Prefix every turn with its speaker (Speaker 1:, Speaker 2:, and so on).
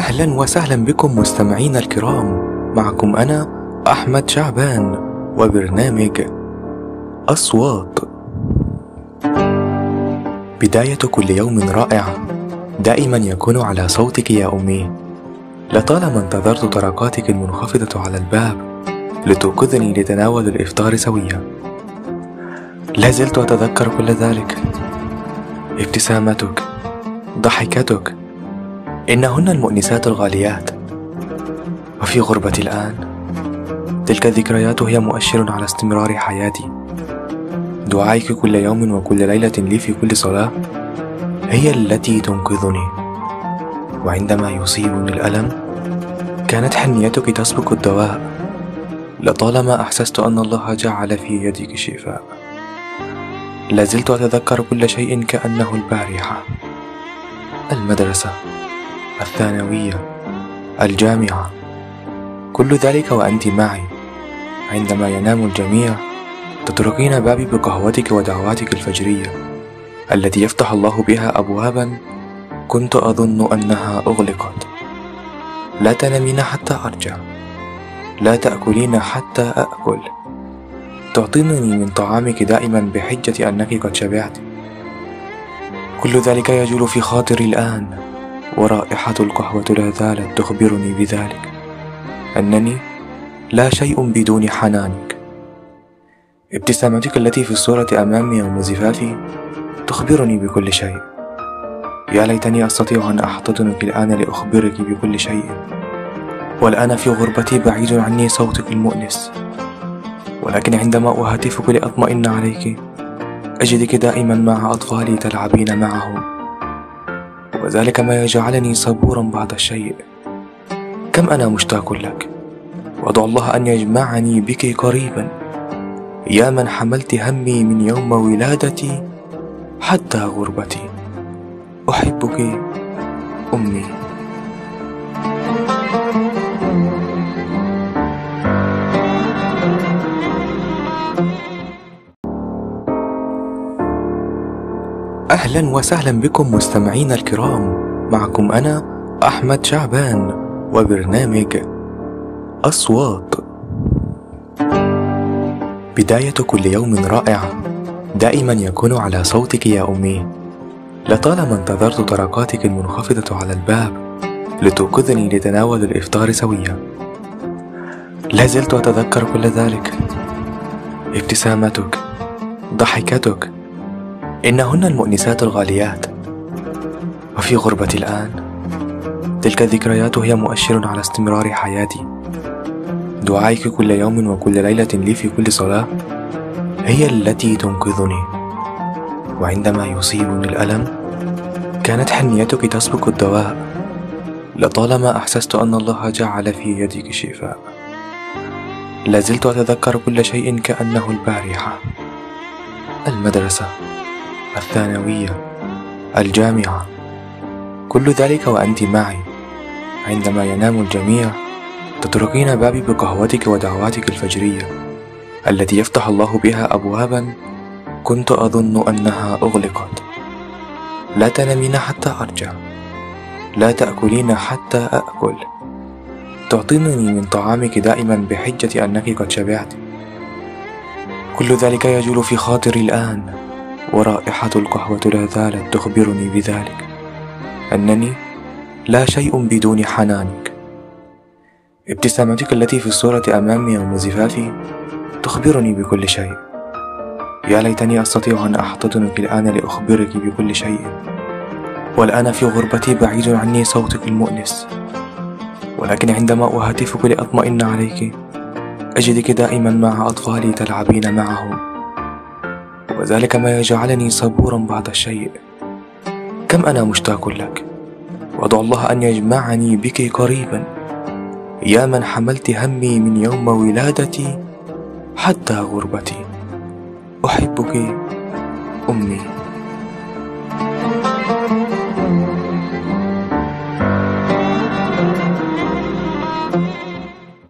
Speaker 1: أهلا وسهلا بكم مستمعينا الكرام. معكم أنا أحمد شعبان وبرنامج أصوات. بداية كل يوم رائع. دائما يكون على صوتك يا أمي. لطالما انتظرت طرقاتك المنخفضة على الباب لتوقظني لتناول الإفطار سويا. لا زلت أتذكر كل ذلك. ابتسامتك ضحكتك إنهن المؤنسات الغاليات. وفي غربتي الآن تلك الذكريات هي مؤشر على استمرار حياتي. دعائك كل يوم وكل ليلة لي في كل صلاة هي التي تنقذني. وعندما يصيبني الألم كانت حنيتك تسبق الدواء. لطالما أحسست أن الله جعل في يدك شفاء لازلت أتذكر كل شيء كأنه البارحة. المدرسة. الثانوية الجامعة. كل ذلك وأنت معي. عندما ينام الجميع تتركين بابي بقهوتك ودعواتك الفجرية التي يفتح الله بها أبوابا كنت أظن أنها أغلقت. لا تنامين حتى أرجع. لا تأكلين حتى أأكل. تعطينني من طعامك دائما بحجة أنك قد شبعت. كل ذلك يجول في خاطري الآن. ورائحة القهوة لا زالت تخبرني بذلك أنني لا شيء بدون حنانك. ابتسامتك التي في الصورة أمامي يوم زفافي تخبرني بكل شيء. يا ليتني أستطيع أن أحتضنك الآن لأخبرك بكل شيء. والآن في غربتي بعيد عني صوتك المؤنس. ولكن عندما أهاتفك لأطمئن عليك أجدك دائما مع أطفالي تلعبين معهم. وذلك ما يجعلني صبورا بعض الشيء كم أنا مشتاق لك؟ وأدعو الله أن يجمعني بك قريبا. يا من حملت همي من يوم ولادتي حتى غربتي. أحبك أمي. أهلا وسهلا بكم مستمعينا الكرام. معكم أنا أحمد شعبان وبرنامج أصوات. بداية كل يوم رائع. دائما يكون على صوتك يا أمي. لطالما انتظرت طرقاتك المنخفضة على الباب لتوقظني لتناول الإفطار سويا. لا زلت أتذكر كل ذلك. ابتسامتك ضحكتك إنهن المؤنسات الغاليات. وفي غربتي الآن تلك الذكريات هي مؤشر على استمرار حياتي. دعائك كل يوم وكل ليلة لي في كل صلاة هي التي تنقذني. وعندما يصيبني الألم كانت حنيتك تسبق الدواء. لطالما أحسست أن الله جعل في يدك شفاء. لازلت أتذكر كل شيء كأنه البارحة. المدرسة. الثانوية الجامعة. كل ذلك وأنت معي. عندما ينام الجميع تتركين بابي بقهوتك ودعواتك الفجرية التي يفتح الله بها أبوابا كنت أظن أنها أغلقت. لا تنامين حتى أرجع. لا تأكلين حتى أأكل. تعطينني من طعامك دائما بحجة أنك قد شبعت. كل ذلك يجول في خاطري الآن. ورائحة القهوة لا زالت تخبرني بذلك أنني لا شيء بدون حنانك. ابتسامتك التي في الصورة أمامي يوم زفافي تخبرني بكل شيء. يا ليتني أستطيع أن أحتضنك الآن لأخبرك بكل شيء. والآن في غربتي بعيد عني صوتك المؤنس. ولكن عندما أهاتفك لأطمئن عليك أجدك دائما مع أطفالي تلعبين معهم. وذلك ما يجعلني صبورا بعض الشيء. كم أنا مشتاق لك؟ وأدعو الله أن يجمعني بك قريبا. يا من حملت همي من يوم ولادتي حتى غربتي. أحبك أمي.